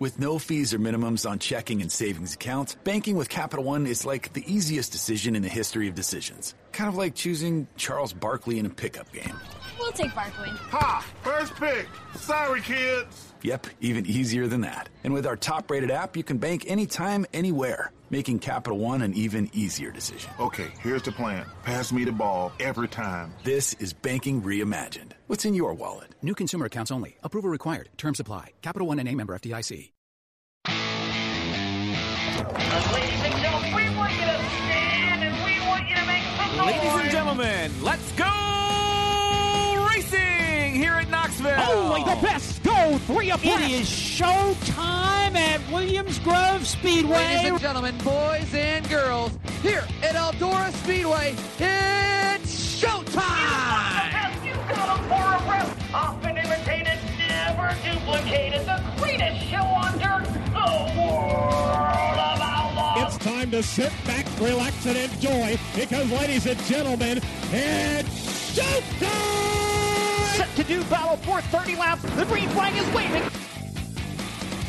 With no fees or minimums on checking and savings accounts, banking with Capital One is like the easiest decision in the history of decisions. Kind of like choosing Charles Barkley in a pickup game. We'll take Barkley. Ha! First pick. Sorry, kids. Yep, even easier than that. And with our top rated app, you can bank anytime, anywhere, making Capital One an even easier decision. Okay, here's the plan pass me the ball every time. This is banking reimagined. What's in your wallet? New consumer accounts only. Approval required. Term supply. Capital One and a member FDIC. Ladies and gentlemen, we want you to stand and we want you to make some noise. Ladies and gentlemen, let's go racing here at Knoxville. Only the best go three abreast. It is showtime at Williams Grove Speedway. Ladies and gentlemen, boys and girls, here at Eldora Speedway, it's showtime. You got them for a breath. Often imitated, never duplicated. The greatest show on dirt, the world of outlaws. It's time to sit back, relax, and enjoy because, ladies and gentlemen, it's showtime! Set to do battle for 30 laps. The green flag is waving.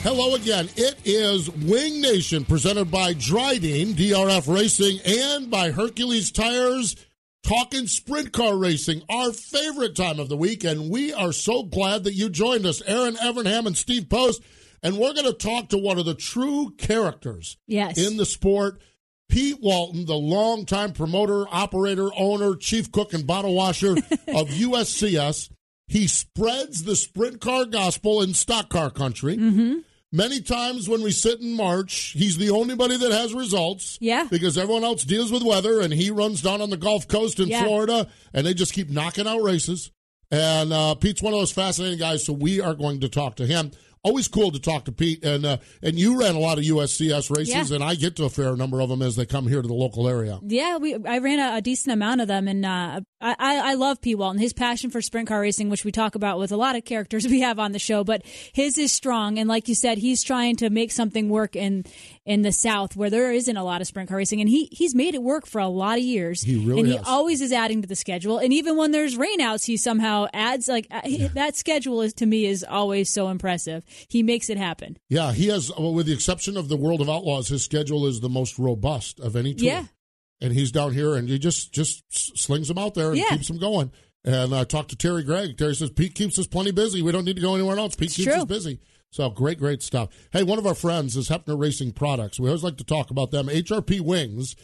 Hello again. It is Winged Nation presented by Drydene, DRF Racing, and by Hercules Tires. Talking sprint car racing, our favorite time of the week, and we are so glad that you joined us, Erin Evernham and Steve Post. And we're going to talk to one of the true characters yes. in the sport, Pete Walton, the longtime promoter, operator, owner, chief cook, and bottle washer of USCS. He spreads the sprint car gospel in stock car country. Mm-hmm. Many times when we sit in March, he's the only buddy that has results. Yeah. Because everyone else deals with weather, and he runs down on the Gulf Coast in Yeah. Florida, and they just keep knocking out races. And uh, Pete's one of those fascinating guys, so we are going to talk to him. Always cool to talk to Pete, and uh, and you ran a lot of USCS races, Yeah. and I get to a fair number of them as they come here to the local area. Yeah, we I ran a, a decent amount of them, and uh, I, I love P. Walton. His passion for sprint car racing, which we talk about with a lot of characters we have on the show, but his is strong. And like you said, he's trying to make something work in in the South where there isn't a lot of sprint car racing, and he he's made it work for a lot of years. He really and he has. always is adding to the schedule. And even when there's rainouts, he somehow adds like uh, he- that schedule is to me is always so impressive. He makes it happen. Yeah, he has, well, with the exception of the World of Outlaws, his schedule is the most robust of any tour. Yeah. And he's down here and he just just slings them out there and Yeah. keeps them going. And I talked to Terry Gray. Terry says Pete keeps us plenty busy. We don't need to go anywhere else. Pete It's keeps true. us busy. So great, great stuff. Hey, one of our friends is Hefner Racing Products. We always like to talk about them. HRP Wings.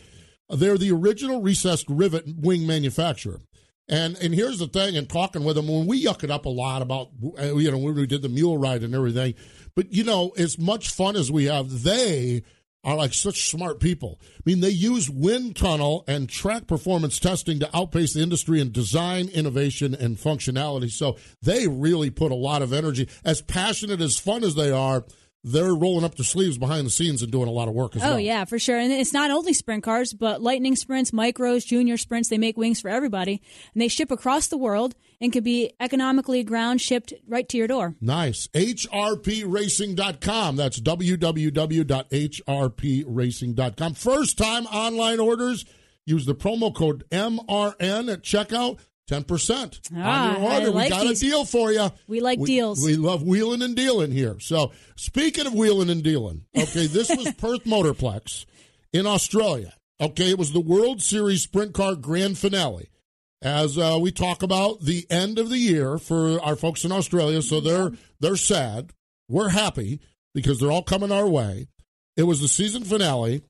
They're the original recessed rivet wing manufacturer. And and here's the thing, and talking with them, when we yuck it up a lot about, uh, you know, when we did the mule ride and everything, but you know, as much fun as we have, they are like such smart people. I mean, they use wind tunnel and track performance testing to outpace the industry in design, innovation, and functionality. So they really put a lot of energy. As passionate as fun as they are, they're rolling up their sleeves behind the scenes and doing a lot of work as well. Oh well. yeah, for sure. And it's not only sprint cars, but lightning sprints, micros, junior sprints. They make wings for everybody, and they ship across the world and can be economically ground shipped right to your door. Nice. HRPRacing.com. That's www.hrpracing.com. First time online orders, use the promo code MRN at checkout. 10% Ah, on your I order. like we got these. a deal for you. We like deals. We love wheeling and dealing here. So, speaking of wheeling and dealing, okay, this was Perth Motorplex in Australia. Okay, it was the World Series Sprint Car Grand Finale. As uh, we talk about the end of the year for our folks in Australia, so they're they're sad. We're happy because they're all coming our way. It was the season finale.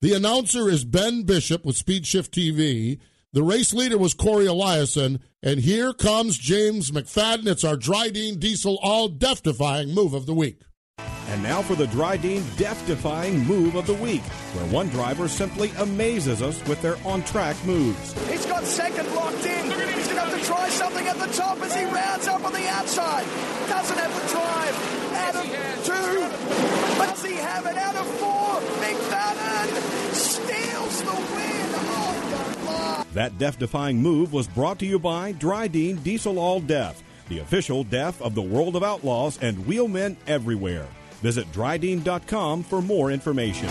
The announcer is Ben Bishop with Speed Shift TV. The race leader was Corey Eliason. And here comes James McFadden. It's our Drydene Diesel All Death Defying Move of the Week. And now for the Drydene Death Defying Move of the Week, where one driver simply amazes us with their on track moves. He's got second locked in. He's going to have to try something at the top as he rounds up on the outside. Doesn't have the drive. Out of two. Does he have it out of four? McFadden steals the win. That death defying move was brought to you by Drydene Diesel All Death, the official death of the world of outlaws and wheelmen everywhere. Visit Drydene.com for more information.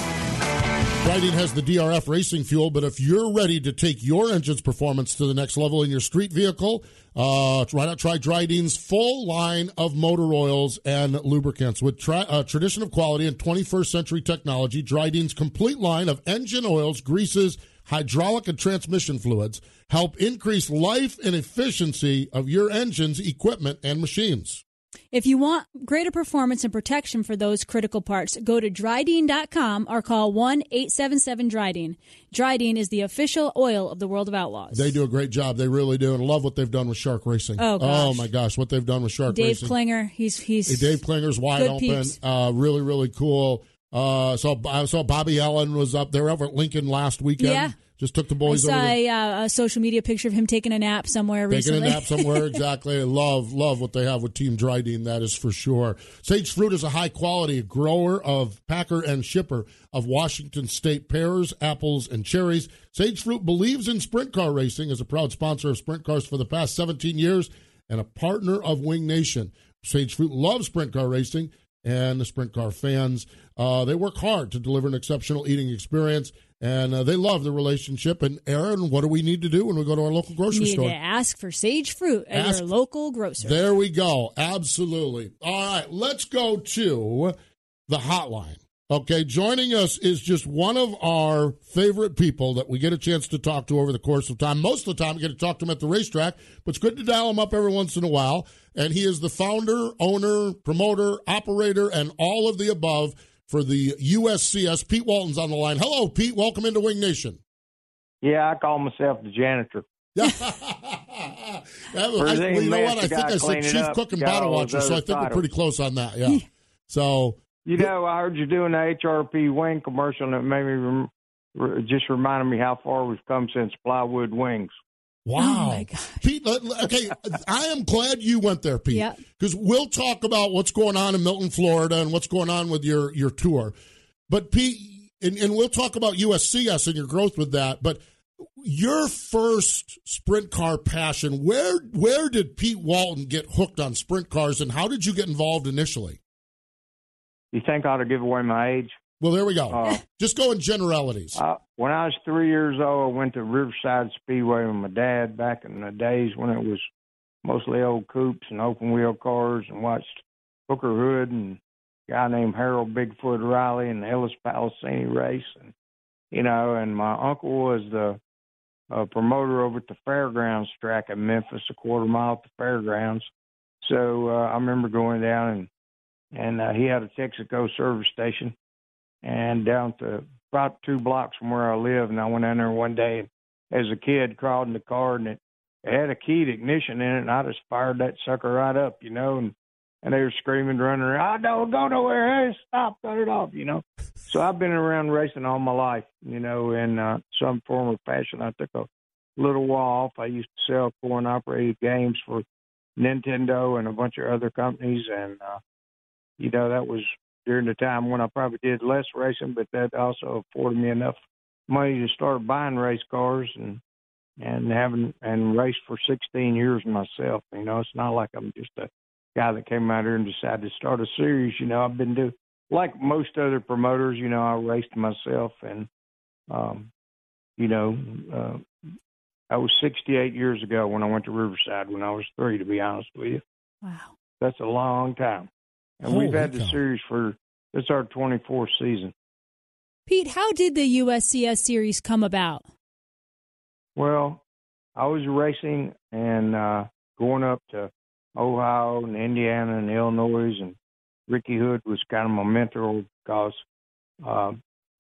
Drydene has the DRF racing fuel, but if you're ready to take your engine's performance to the next level in your street vehicle, uh, why not try Drydene's full line of motor oils and lubricants with tra- uh, tradition of quality and 21st century technology. Drydene's complete line of engine oils, greases, hydraulic and transmission fluids help increase life and efficiency of your engines, equipment, and machines. If you want greater performance and protection for those critical parts, go to Drydene.com or call 1 877 Drydene. Drydene is the official oil of the World of Outlaws. They do a great job. They really do. And love what they've done with Shark Racing. Oh, gosh. my gosh, what they've done with Shark Dave Racing. Dave Klinger, he's he's Dave Klinger's wide open. Uh, really, really cool. Uh, so I saw Bobby Allen was up there over at Lincoln last weekend. Yeah. Just took the boys. I saw over a, uh, a social media picture of him taking a nap somewhere Taking recently. a nap somewhere, exactly. Love, love what they have with Team Drydene, that is for sure. Sage Fruit is a high quality grower of packer and shipper of Washington State pears, apples, and cherries. Sage Fruit believes in sprint car racing, is a proud sponsor of sprint cars for the past 17 years, and a partner of Winged Nation. Sage Fruit loves sprint car racing and the sprint car fans. Uh, they work hard to deliver an exceptional eating experience, and uh, they love the relationship. And Erin, what do we need to do when we go to our local grocery Need store? to ask for Sage Fruit at Ask- your local grocer. There we go. Absolutely. All right, let's go to the hotline. Okay, joining us is just one of our favorite people that we get a chance to talk to over the course of time. Most of the time, we get to talk to him at the racetrack, but it's good to dial him up every once in a while. And he is the founder, owner, promoter, operator, and all of the above for the USCS. Pete Walton's on the line. Hello, Pete. Welcome into Winged Nation. Yeah, I call myself the janitor. That was- I- you know what? I think I said chief up, cook and bottle watcher, so I think we're pretty close on that. Yeah. So You know, I heard you doing the HRP wing commercial, and it made me rem- re- just reminded me how far we've come since plywood wings. Oh wow. Pete, let- let- okay, I am glad you went there, Pete. Yeah. Because we'll talk about what's going on in Milton, Florida and what's going on with your, your tour. But, Pete, and, and we'll talk about USCS and your growth with that. But your first sprint car passion, where where did Pete Walton get hooked on sprint cars and how did you get involved initially? You think I ought to give away my age? Well, there we go. Uh, Just go in generalities. Uh, when I was three years old, I went to Riverside Speedway with my dad back in the days when it was mostly old coupes and open wheel cars, and watched Hooker Hood and a guy named Harold Bigfoot Riley and the Ellis Palestini race, and you know, and my uncle was the uh, promoter over at the fairgrounds track in Memphis, a quarter mile at the fairgrounds. So uh, I remember going down and and uh, he had a Texaco service station, and down to about two blocks from where I live. And I went in there one day, as a kid, crawled in the car, and it, it had a keyed ignition in it, and I just fired that sucker right up, you know, and and they were screaming, running around, "I don't go nowhere! Hey, stop! Cut it off!" You know. So I've been around racing all my life, you know, in uh, some form or fashion. I took a little while off. I used to sell coin operated games for Nintendo and a bunch of other companies, and uh, you know that was during the time when I probably did less racing, but that also afforded me enough money to start buying race cars and and having and raced for 16 years myself. You know, it's not like I'm just a guy that came out here and decided to start a series. You know, I've been doing like most other promoters. You know, I raced myself, and um, you know, uh, I was 68 years ago when I went to Riverside when I was three. To be honest with you, wow, that's a long time. And we've had the series for it's our 24th season. Pete, how did the USCS series come about? Well, I was racing and uh going up to Ohio and Indiana and Illinois and Ricky Hood was kind of my mentor because uh,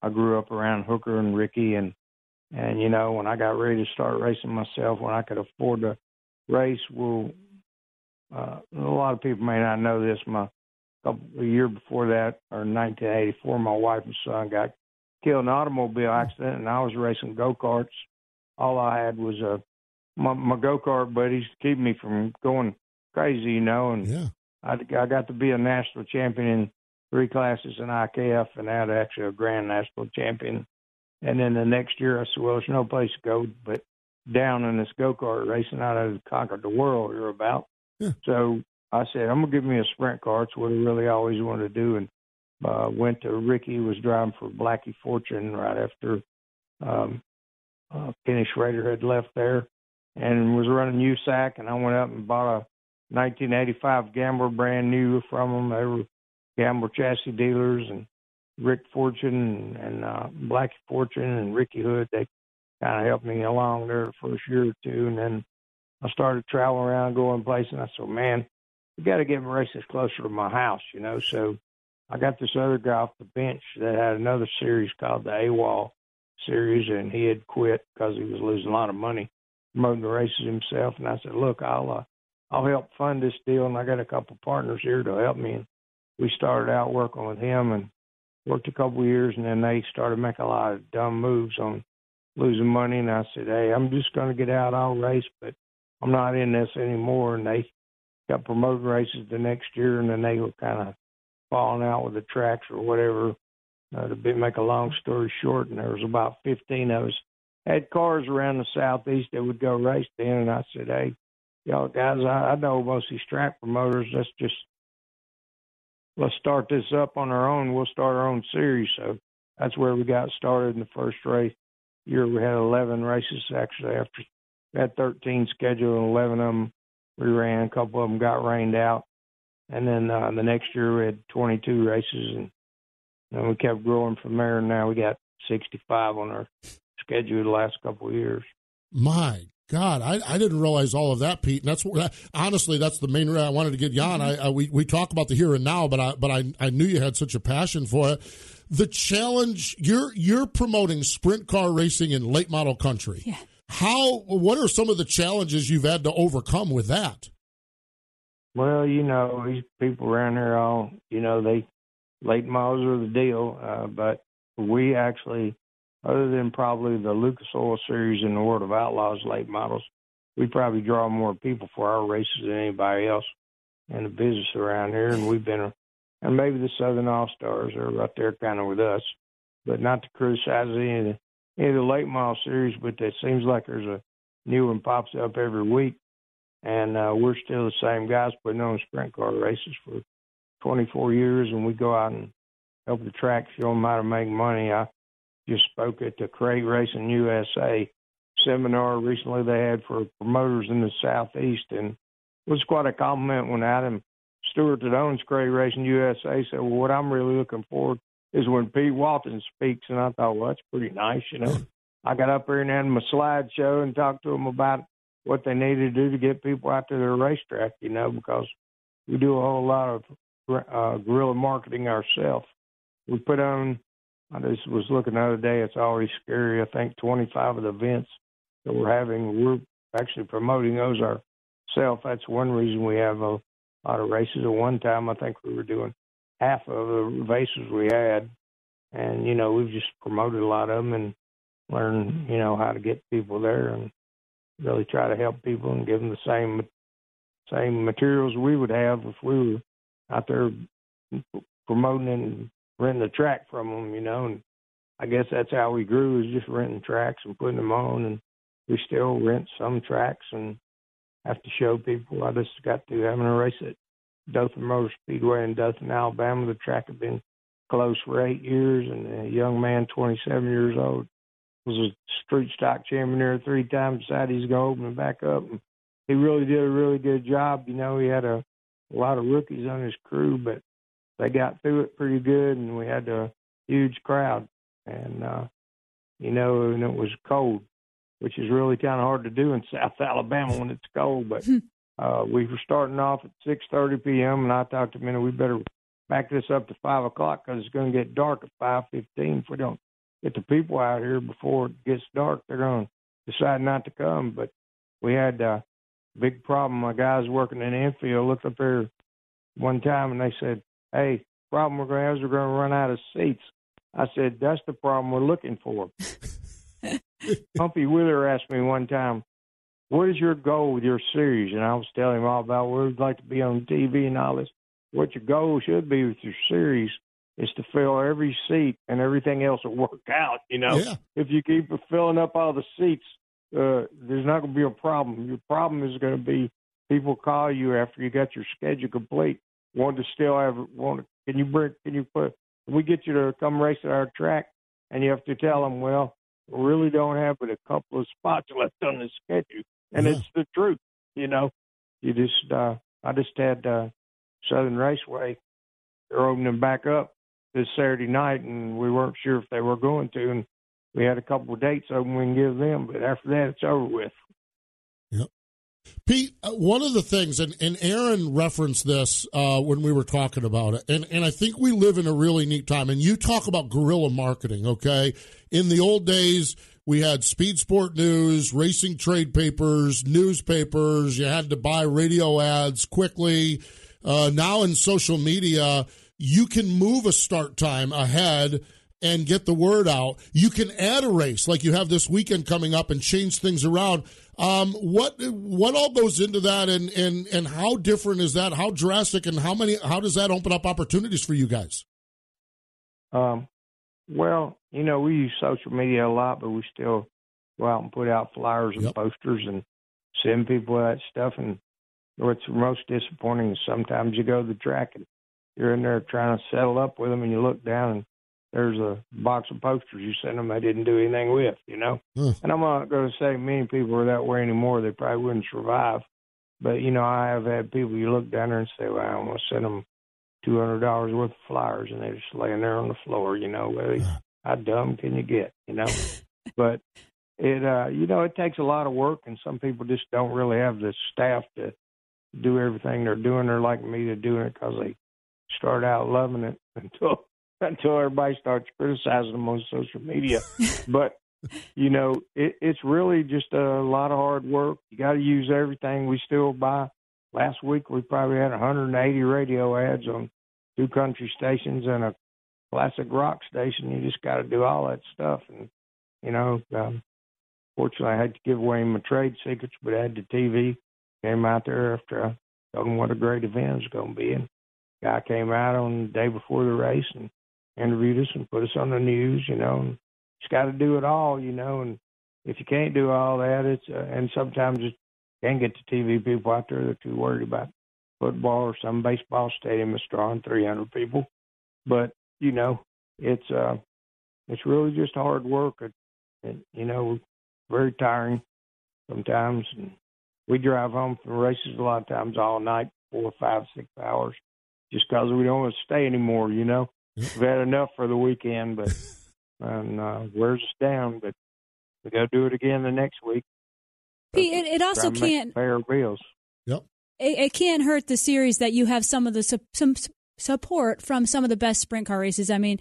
I grew up around Hooker and Ricky, and and you know when I got ready to start racing myself, when I could afford to race, well, uh, a lot of people may not know this. My couple a year before that, or 1984, my wife and son got killed in an automobile mm-hmm. accident, and I was racing go karts. All I had was a my, my go kart buddies to keep me from going crazy, you know. And yeah. I, I got to be a national champion in three classes in IKF, and now actually a grand national champion. And then the next year, I said, "Well, there's no place to go but down in this go kart racing. I'd conquered the world or about." Yeah. So I said, "I'm gonna give me a sprint car. It's what I really always wanted to do." And uh, went to Ricky was driving for Blackie Fortune right after um, uh, Kenny Schrader had left there, and was running USAC. And I went up and bought a 1985 Gambler brand new from them. They were Gambler chassis dealers, and Rick Fortune and, and uh, Blackie Fortune and Ricky Hood. They kind of helped me along there the first year or two, and then I started traveling around, going places. And I said, "Man, we got to get races closer to my house," you know. So I got this other guy off the bench that had another series called the AWOL series, and he had quit because he was losing a lot of money promoting the races himself. And I said, "Look, I'll uh, I'll help fund this deal, and I got a couple partners here to help me." And we started out working with him and worked a couple of years, and then they started making a lot of dumb moves on losing money. And I said, "Hey, I'm just going to get out. I'll race, but I'm not in this anymore." And they got promoted races the next year, and then they were kind of falling out with the tracks or whatever. Uh, to be, make a long story short, and there was about 15 of us had cars around the southeast that would go race then, and I said, "Hey, y'all guys, I, I know most of these track promoters. Let's just let's start this up on our own. We'll start our own series." So that's where we got started in the first race year. We had 11 races actually. After we had 13 scheduled, and 11 of them we ran. A couple of them got rained out, and then uh, the next year we had 22 races, and then we kept growing from there. And now we got 65 on our schedule the last couple of years. My God, I, I didn't realize all of that, Pete. And that's what, honestly, that's the main reason I wanted to get you on. I, I, we we talk about the here and now, but I but I I knew you had such a passion for it. The challenge you're you're promoting sprint car racing in late model country. Yeah. How? What are some of the challenges you've had to overcome with that? Well, you know, these people around here all, you know, they late models are the deal, uh, but we actually other than probably the Lucas Oil Series and the World of Outlaws late models, we probably draw more people for our races than anybody else in the business around here. And we've been, and maybe the Southern All Stars are right there kind of with us, but not to criticize any of the, any of the late model series, but it seems like there's a new one pops up every week. And uh, we're still the same guys putting on sprint car races for 24 years, and we go out and help the track show them how to make money. I just spoke at the Crate Racing USA seminar recently they had for promoters in the southeast, and it was quite a compliment when Adam Stewart that owns Crate Racing USA said, "Well, what I'm really looking forward is when Pete Walton speaks," and I thought, "Well, that's pretty nice," you know. I got up there and had my slideshow and talked to them about what they needed to do to get people out to their racetrack, you know, because we do a whole lot of uh, guerrilla marketing ourselves. We put on I just was looking the other day. It's always scary. I think 25 of the events that we're having, we're actually promoting those ourselves. That's one reason we have a lot of races. At one time, I think we were doing half of the races we had, and you know we've just promoted a lot of them and learned you know how to get people there and really try to help people and give them the same same materials we would have if we were out there promoting and renting a track from them, you know. And I guess that's how we grew is just renting tracks and putting them on. And we still rent some tracks and have to show people. I just got through having a race at Dothan Motor Speedway in Dothan, Alabama. The track had been closed for eight years, and a young man, 27 years old, was a street stock champion there three times. Decided he's going to open it back up. And he really did a really good job. You know, he had a, a lot of rookies on his crew, but they got through it pretty good, and we had a huge crowd, and uh, you know, and it was cold, which is really kind of hard to do in South Alabama when it's cold. But uh, we were starting off at 6:30 p.m., and I talked to him, we better back this up to five o'clock because it's going to get dark at five fifteen. If we don't get the people out here before it gets dark, they're going to decide not to come. But we had a big problem. My guys working in infield looked up there one time and they said, "Hey, problem we're going to have is we're going to run out of seats." I said, "That's the problem we're looking for." Humpy Wheeler asked me one time, "What is your goal with your series?" And I was telling him all about where we'd like to be on TV and all this. What your goal should be with your series is to fill every seat, and everything else will work out. You know, Yeah. if you keep filling up all the seats, uh, there's not going to be a problem. Your problem is going to be people call you after you got your schedule complete, want to still have want. To, can you bring? Can you put? Can we get you to come race at our track? And you have to tell them, well, we really don't have but a couple of spots left on the schedule, and Yeah. it's the truth. You know, you just. uh I just had uh Southern Raceway. They're opening back up this Saturday night, and we weren't sure if they were going to, and we had a couple of dates open we can give them, but after that, it's over with. Pete, uh, one of the things, and, and Erin referenced this uh, when we were talking about it, and, and I think we live in a really neat time. And you talk about guerrilla marketing, okay? In the old days, we had Speed Sport News, racing trade papers, newspapers. You had to buy radio ads quickly. Uh, now in social media, you can move a start time ahead and get the word out. You can add a race like you have this weekend coming up and change things around. Um, what what all goes into that, and, and and how different is that? How drastic, and how many? How does that open up opportunities for you guys? Um, well, you know, we use social media a lot, but we still go out and put out flyers and posters and send people that stuff. And what's most disappointing is sometimes you go to the track and you're in there trying to settle up with them, and you look down and there's a box of posters you sent them they didn't do anything with, you know. And I'm not going to say many people are that way anymore. They probably wouldn't survive. But you know, I have had people you look down there and say, "Well, I'm going to send them two hundred dollars worth of flyers," and they're just laying there on the floor. You know, well, how dumb can you get? You know, but it, uh, you know, it takes a lot of work, and some people just don't really have the staff to do everything they're doing. They're like me to doing it because they start out loving it until until everybody starts criticizing them on social media. but you know, it, it's really just a lot of hard work. You got to use everything. We still buy. Last week we probably had 180 radio ads on two country stations and a classic rock station. You just got to do all that stuff, and you know, um, fortunately I had to give away my trade secrets, but I had the TV came out there after I told them what a great event it was going to be, and guy came out on the day before the race and interviewed us and put us on the news, you know. And just got to do it all, you know. And if you can't do all that, it's uh, and sometimes it can't get the TV people out there. They're too worried about football or some baseball stadium that's drawing 300 people. But you know, it's uh, it's really just hard work. It, it, you know, very tiring sometimes. And we drive home from races a lot of times all night, four, five, six hours, just because we don't want to stay anymore. You know, we've had enough for the weekend, but and uh, wears us down. But we got to do it again the next week. Pete, it, it also Try to make can't pay our bills. Yep. it, it can't hurt the series that you have some of the su- some support from some of the best sprint car races. I mean,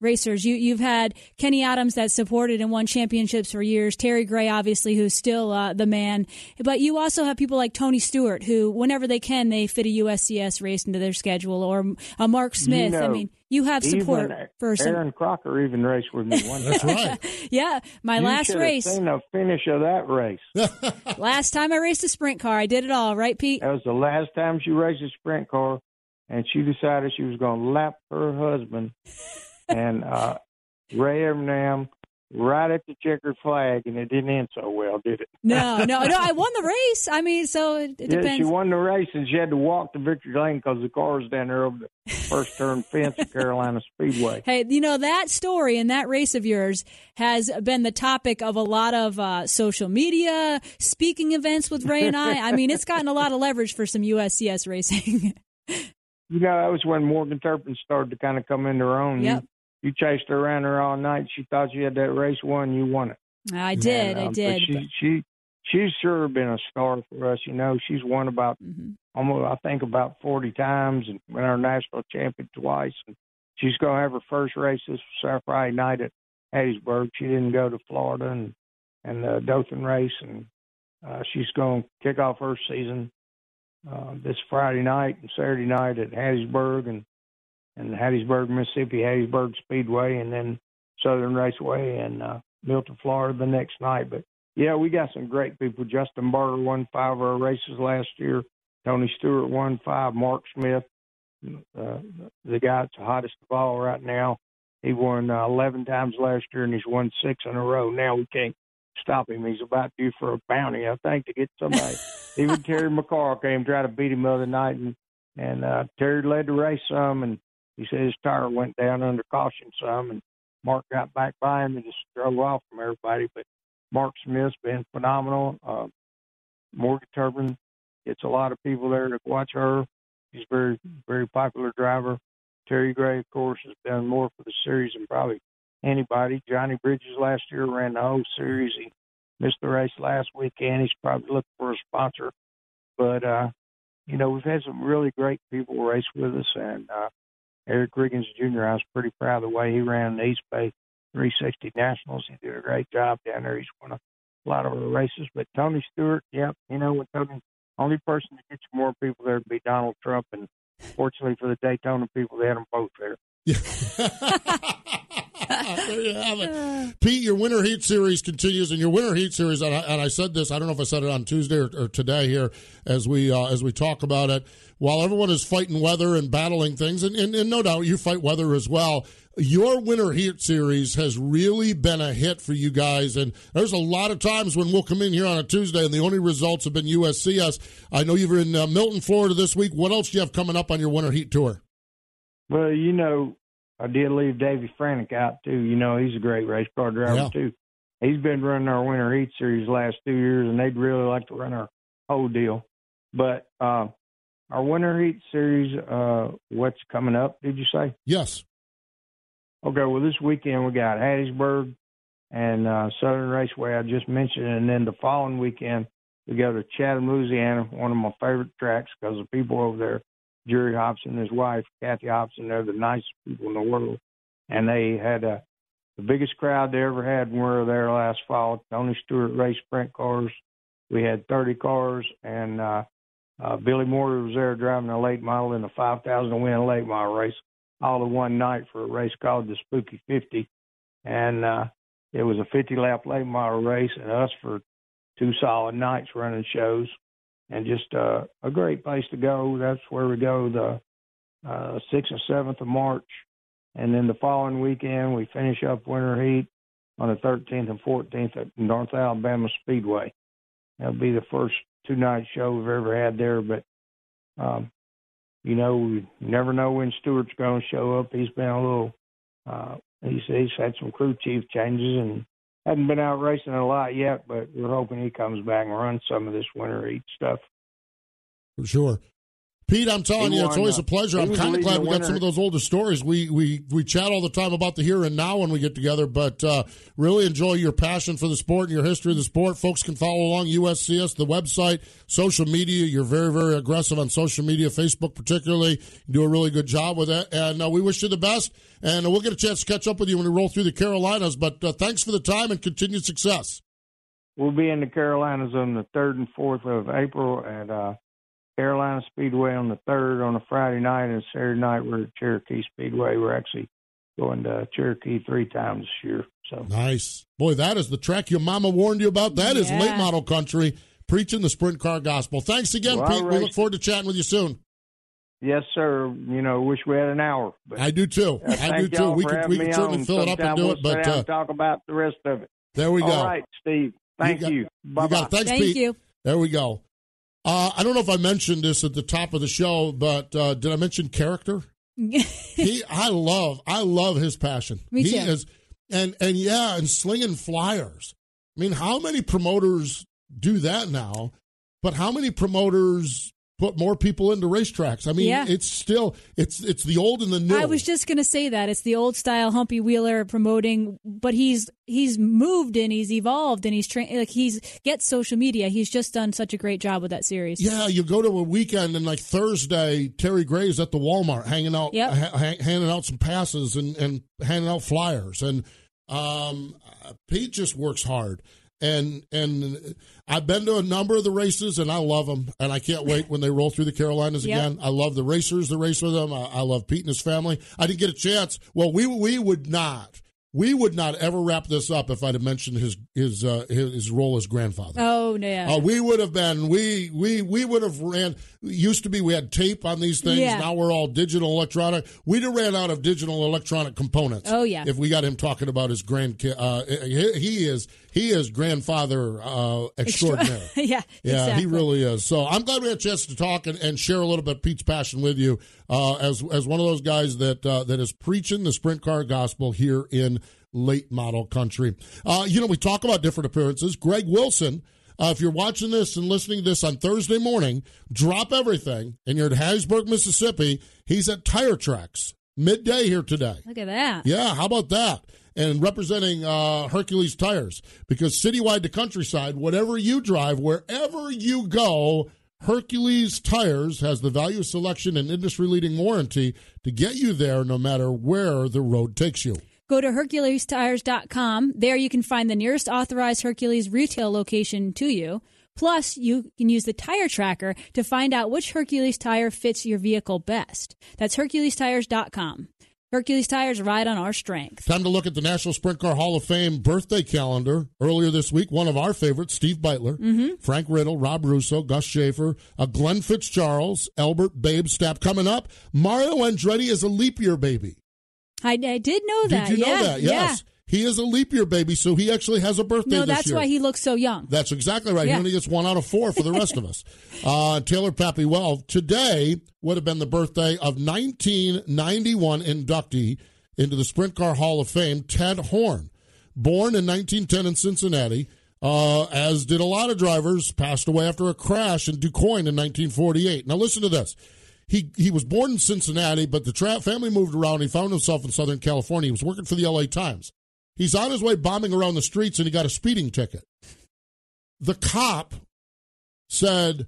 racers. You you've had Kenny Adams that supported and won championships for years. Terry Gray, obviously, who's still uh, the man. But you also have people like Tony Stewart, who whenever they can, they fit a USCS race into their schedule, or uh, Mark Smith. You I mean, you have support even for some. Erin Crocker even raced with me one That's right. Yeah, my You last should have race, Seen the finish of that race. last time I raced a sprint car, I did it all, right, Pete? That was the last time she raced a sprint car, and she decided she was going to lap her husband. And uh, Ray Evernham right at the checkered flag, and it didn't end so well, did it? No, no, no. I won the race. I mean, so it, it yeah, depends. she won the race, and she had to walk to victory lane because the car was down there over the first turn fence at Carolina Speedway. Hey, you know that story and that race of yours has been the topic of a lot of uh, social media, speaking events with Ray and I. I mean, it's gotten a lot of leverage for some USCS racing. You know, that was when Morgan Turpin started to kind of come into her own. Yep. You, you chased her around her all night. She thought she had that race won. You won it. I did, And, I um, did. But she, she, she's sure been a star for us. You know, she's won about Mm-hmm. almost I think about forty times and been our national champion twice. And she's going to have her first race this Friday night at Hattiesburg. She didn't go to Florida and and the Dothan race, and uh, she's going to kick off her season uh, this Friday night and Saturday night at Hattiesburg and and Hattiesburg, Mississippi, Hattiesburg Speedway, and then Southern Raceway and uh, Milton, Florida the next night. But yeah, we got some great people. Justin Barter won five of our races last year. Tony Stewart won five. Mark Smith, uh, the guy that's the hottest of all right now, he won uh, 11 times last year and he's won six in a row. Now we can't stop him. He's about due for a bounty, I think, to get somebody. Even Terry McCarl came try to beat him the other night, and and uh, Terry led the race some, and he said his tire went down under caution some, and Mark got back by him and just drove off from everybody. But Mark Smith's been phenomenal. Uh, Morgan Turpin gets a lot of people there to watch her. He's very, very popular driver. Terry Gray, of course, has done more for the series than probably anybody. Johnny Bridges last year ran the whole series. He missed the race last weekend. He's probably looking for a sponsor. But, uh, you know, we've had some really great people race with us. And uh, Eric Riggins Jr., I was pretty proud of the way he ran the East Bay 360 Nationals. He did a great job down there. He's won a lot of our races. But Tony Stewart, yep, you know, when Tony, only person that gets more people there would be Donald Trump. And fortunately for the Daytona people, they had them both there. there you have it. Pete, your Winter Heat Series continues, and your Winter Heat Series, and I, and I said this, I don't know if I said it on Tuesday or, or today here as we uh, as we talk about it. While everyone is fighting weather and battling things, and, and, and no doubt you fight weather as well, your Winter Heat Series has really been a hit for you guys. And there's a lot of times when we'll come in here on a Tuesday and the only results have been USCS. I know you're in uh, Milton, Florida this week. What else do you have coming up on your Winter Heat Tour? Well, you know, I did leave Davey Franek out too. You know, he's a great race car driver Yeah. too. He's been running our Winter Heat Series the last two years, and they'd really like to run our whole deal. But uh, our Winter Heat Series, uh, what's coming up? Did you say? Yes. Okay. Well, this weekend we got Hattiesburg and uh, Southern Raceway. I just mentioned, and then the following weekend we go to Chatham, Louisiana, one of my favorite tracks because the people over there Jerry Hobson and his wife, Kathy Hobson. They're the nicest people in the world. And they had uh, the biggest crowd they ever had when we were there last fall. Tony Stewart race sprint cars. We had 30 cars, and uh, uh, Billy Moore was there driving a late model in a 5,000 win late model race, all in one night for a race called the Spooky 50. And uh, it was a 50 lap late model race, and us for two solid nights running shows and just uh, a great place to go. That's where we go the uh, 6th and 7th of March. And then the following weekend, we finish up Winter Heat on the 13th and 14th at North Alabama Speedway. That'll be the first two night show we've ever had there. But, um, you know, we never know when Stewart's going to show up. He's been a little, uh, he's, he's had some crew chief changes and hasn't been out racing a lot yet, but we're hoping he comes back and runs some of this winter heat stuff. For sure. Pete, I'm telling you, it's always uh, a pleasure. I'm kind of glad the we got some of those older stories. We we we chat all the time about the here and now when we get together, but uh, really enjoy your passion for the sport and your history of the sport. Folks can follow along USCS, the website, social media. You're very very aggressive on social media, Facebook particularly. You do a really good job with that, and uh, we wish you the best. And uh, we'll get a chance to catch up with you when we roll through the Carolinas. But uh, thanks for the time and continued success. We'll be in the Carolinas on the 3rd and 4th of April at uh, Carolina Speedway on the 3rd on a Friday night, and Saturday night we're at Cherokee Speedway. We're actually going to Cherokee three times this year. So Nice. Boy, that is the track your mama warned you about. That is Yeah. late model country, preaching the sprint car gospel. Thanks again, Well, I Pete. We look forward to chatting with you soon. Yes, sir. You know, wish we had an hour. But I do too. Uh, I do too. We for can we me can certainly on. fill it up and do we'll it, but uh, and talk about the rest of it. there we go. All right, Steve. Thank got- you. Bye You got. Thanks, Thank Pete. you. There we go. Uh, I don't know if I mentioned this at the top of the show, but uh, did I mention character? he, I love, I love his passion. Me he too. Is, and and yeah, and slinging flyers. I mean, how many promoters do that now? But how many promoters put more people into racetracks. I mean, Yeah. it's still it's it's the old and the new. I was just gonna say that it's the old style Humpy Wheeler promoting, but he's he's moved and he's evolved and he's trained like he's gets social media. He's just done such a great job with that series. Yeah, you go to a weekend and like Thursday, Terry Gray's at the Walmart hanging out, Yep. ha- ha- handing out some passes and, and handing out flyers. And um, Pete just works hard. And and I've been to a number of the races and I love them. And I can't wait when they roll through the Carolinas Yep. again. I love the racers that race with them. I, I love Pete and his family. I didn't get a chance. Well, we we would not. We would not ever wrap this up if I'd have mentioned his his uh, his, his role as grandfather. Oh no. Yeah. Uh, we would have been we we we would have ran. Used to be we had tape on these things. Yeah. Now we're all digital electronic. We'd have ran out of digital electronic components. Oh, yeah. If we got him talking about his grandkid, uh, he, he is he is grandfather uh, extraordinary. yeah. Yeah, exactly. he really is. So I'm glad we had a chance to talk and, and share a little bit of Pete's passion with you uh, as as one of those guys that uh, that is preaching the sprint car gospel here in late model country. Uh, you know, we talk about different appearances. Greg Wilson. Uh, if you're watching this and listening to this on Thursday morning, drop everything and you're at Hattiesburg, Mississippi. He's at Tire Tracks midday here today. Look at that. Yeah, how about that? And representing uh, Hercules Tires, because citywide to countryside, whatever you drive, wherever you go, Hercules Tires has the value selection and industry leading warranty to get you there no matter where the road takes you. Go to HerculesTires.com. There you can find the nearest authorized Hercules retail location to you. Plus, you can use the tire tracker to find out which Hercules tire fits your vehicle best. That's HerculesTires.com. Hercules Tires ride on our strength. Time to look at the National Sprint Car Hall of Fame birthday calendar. Earlier this week, one of our favorites, Steve Beitler, Mm-hmm. Frank Riddle, Rob Russo, Gus Schaefer, uh, Glenn Fitzcharles, Albert Babe Stapp. Coming up, Mario Andretti is a leap year baby. I, I did know that. Did you know yeah, that? Yes. He is a leap year baby, so he actually has a birthday. No, that's year. why he looks so young. That's exactly right. Yeah. He only gets one out of four for the rest of us. Uh, Taylor Pappy-Well today would have been the birthday of 1991 inductee into the Sprint Car Hall of Fame, Ted Horn. Born in 1910 in Cincinnati, uh, as did a lot of drivers, passed away after a crash in DuQuoin in 1948. Now listen to this. He, he was born in Cincinnati, but the tra- family moved around. He found himself in Southern California. He was working for the LA Times. He's on his way bombing around the streets and he got a speeding ticket. The cop said,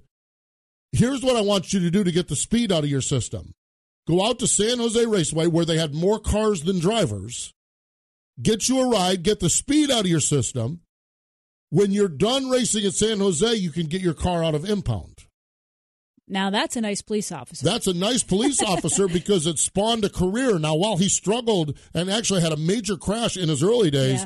Here's what I want you to do to get the speed out of your system. Go out to San Jose Raceway where they had more cars than drivers. Get you a ride, get the speed out of your system. When you're done racing at San Jose, you can get your car out of impound. Now that's a nice police officer. That's a nice police officer because it spawned a career. Now, while he struggled and actually had a major crash in his early days,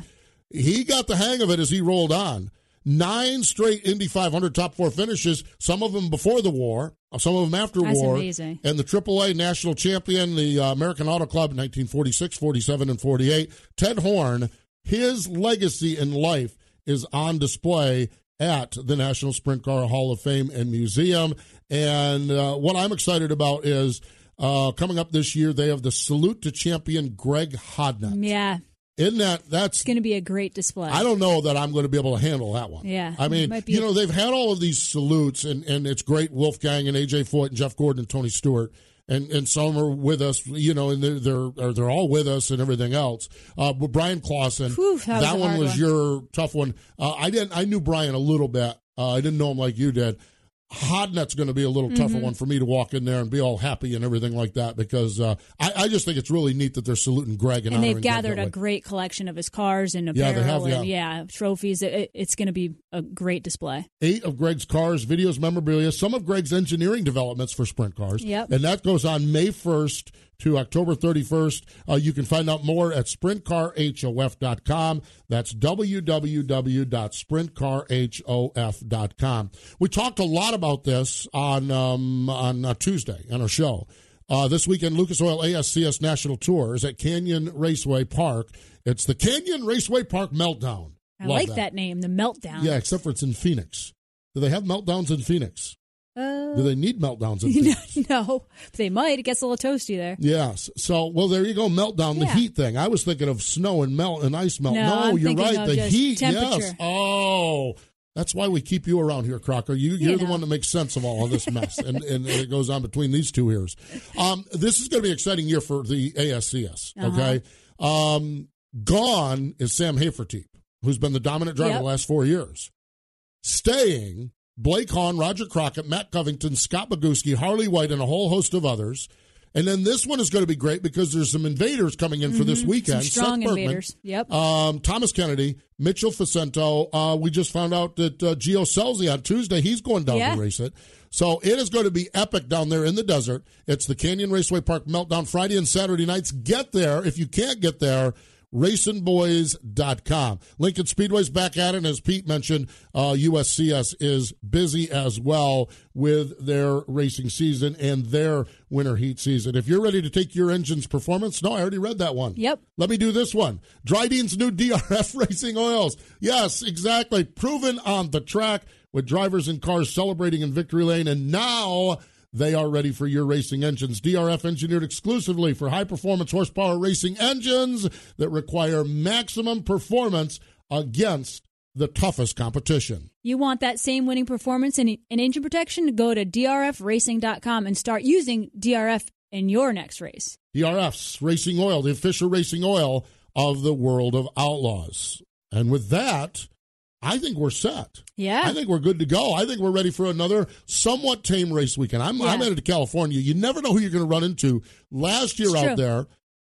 he got the hang of it as he rolled on. Nine straight Indy 500 top four finishes, some of them before the war, some of them after That's war. amazing. And the AAA national champion, the uh, American Auto Club in 1946, 47, and 48. Ted Horn, his legacy in life is on display at the National Sprint Car Hall of Fame and Museum. And uh, what I'm excited about is uh, coming up this year, they have the Salute to Champion Greg Hodnett. yeah, Isn't that, that's going to be a great display. I don't know that I'm going to be able to handle that one. Yeah, I mean, you a- know, they've had all of these salutes, and, and it's great. Wolfgang and AJ Foyt and Jeff Gordon and Tony Stewart, and, and some are with us, you know, and they're they're, they're all with us and everything else. Uh, but Bryan Clauson, Whew, that was one was one. your tough one. Uh, I didn't. I knew Bryan a little bit. Uh, I didn't know him like you did. Hodnett's going to be a little tougher Mhm. one for me to walk in there and be all happy and everything like that because uh, I, I just think it's really neat that they're saluting Greg and, and they've gathered a great collection of his cars and Yeah, apparel they have, and yeah, trophies. It, it- it's going to be a great display. eight of Greg's cars, videos, memorabilia, some of Greg's engineering developments for sprint cars. Yep. And that goes on May 1st to October 31st. Uh, you can find out more at sprintcarhof.com. That's www.sprintcarhof.com. We talked a lot about this on, um, on uh, Tuesday on our show. Uh, this weekend, Lucas Oil ASCS National Tour is at Canyon Raceway Park. It's the Canyon Raceway Park Meltdown. I Love like that. name, the Meltdown. Yeah, except for it's in Phoenix. Do they have meltdowns in Phoenix? Uh, Do they need meltdowns no, they might. It gets a little toasty there. Yes. So, well, there you go. Meltdown, the heat thing. I was thinking of snow and melt and ice melt. No, I'm you're right. The heat. Yes. Oh, That's why we keep you around here, Crocker. You, you're You the one that makes sense of all of this mess, and, and it goes on between these two ears. Um, this is going to be an exciting year for the ASCS. Uh-huh. Okay, um, gone is Sam Hafertepe, who's been the dominant driver Yep. the last four years. Staying, Blake Hahn, Roger Crockett, Matt Covington, Scott Bogucki, Harli White, and a whole host of others. And then this one is going to be great because there's some invaders coming in for this Mhm. weekend. Some strong Seth Bergman, invaders. Yep. um, Thomas Kennedy, Mitchell Faccinto. Uh, we just found out that uh, Gio Scelzi on Tuesday, he's going down Yeah. to race it. So it is going to be epic down there in the desert. It's the Canyon Raceway Park Meltdown Friday and Saturday nights. Get there. If you can't get there, racinboys.com. Lincoln Speedway's back at it. And as Pete mentioned, uh, USCS is busy as well with their racing season and their winter heat season. If you're ready to take your engine's performance, no, I already read that one. Yep. Let me do this one. Drydene's new DRF racing oils. Yes, exactly. Proven on the track with drivers and cars celebrating in victory lane. And now they are ready for your racing engines. DRF engineered exclusively for high performance horsepower racing engines that require maximum performance against the toughest competition. You want that same winning performance and, and engine protection? Go to drfracing.com and start using DRF in your next race. DRF's racing oil, the official racing oil of the world of outlaws. And with that, I think we're set. Yeah. I think we're good to go. I think we're ready for another somewhat tame race weekend. I'm, I'm headed to California. You never know who you're going to run into. Last year It's out true. there,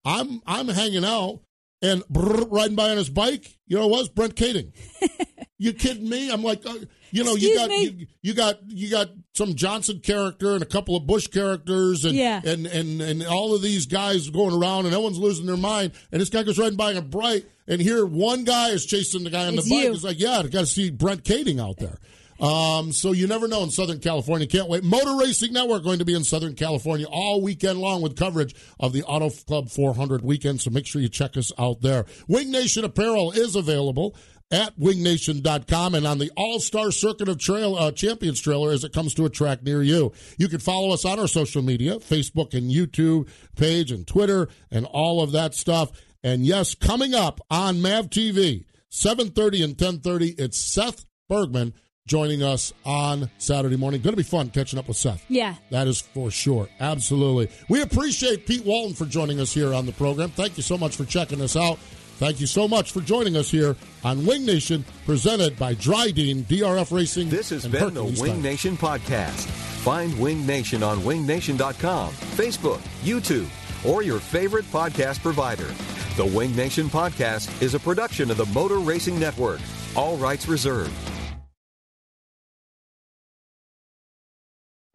I'm I'm hanging out and brrr, riding by on his bike. You know what it was? Brent Kaeding. you kidding me? I'm like, uh, you know, you got you, you got you got some Johnson character and a couple of Bush characters and Yeah. and and and all of these guys going around and everyone's losing their mind. And this guy goes riding by in a bright, and here one guy is chasing the guy on It's the bike. you. It's like, yeah, I got to see Brent Kaeding out there. Um, so you never know in Southern California. Can't wait. Motor Racing Network going to be in Southern California all weekend long with coverage of the Auto Club 400 weekend. So make sure you check us out there. Winged Nation apparel is available at wingnation.com and on the all-star circuit of trail uh, champions trailer as it comes to a track near you you can follow us on our social media facebook and youtube page and twitter and all of that stuff and yes coming up on mav tv 7.30 and 10.30 it's seth bergman joining us on saturday morning going to be fun catching up with seth Yeah. that is for sure. Absolutely. We appreciate Pete Walton for joining us here on the program. Thank you so much for checking us out. Thank you so much for joining us here on Winged Nation, presented by Drydene DRF Racing. This has been the Hercules Wing Tires. Nation podcast. Find Winged Nation on wingnation.com, Facebook, YouTube, or your favorite podcast provider. The Winged Nation podcast is a production of the Motor Racing Network. All rights reserved.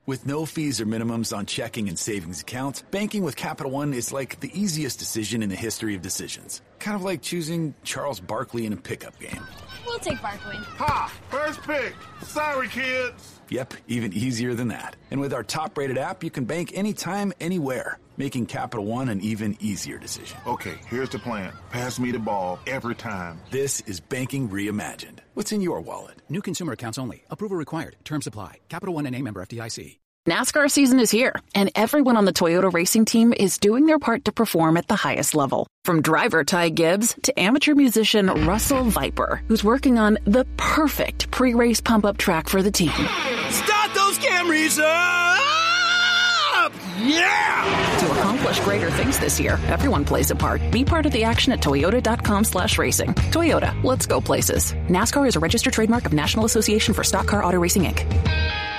With no fees or minimums on checking and savings accounts, banking with Capital One is like the easiest decision in the history of decisions. Kind of like choosing Charles Barkley in a pickup game. We'll take Barkley. Ha! First pick. Sorry, kids. Yep, even easier than that. And with our top rated app, you can bank anytime, anywhere, making Capital One an even easier decision. Okay, here's the plan. Pass me the ball every time. This is banking reimagined. What's in your wallet? New consumer accounts only. Approval required. Terms apply. Capital One and a member FDIC. NASCAR season is here, and everyone on the Toyota racing team is doing their part to perform at the highest level. From driver Ty Gibbs to amateur musician Russell Viper, who's working on the perfect pre race pump up track for the team. Start those Camrys up! Yeah! To accomplish greater things this year, everyone plays a part. Be part of the action at toyota.com slash racing. Toyota, let's go places. NASCAR is a registered trademark of National Association for Stock Car Auto Racing, Inc.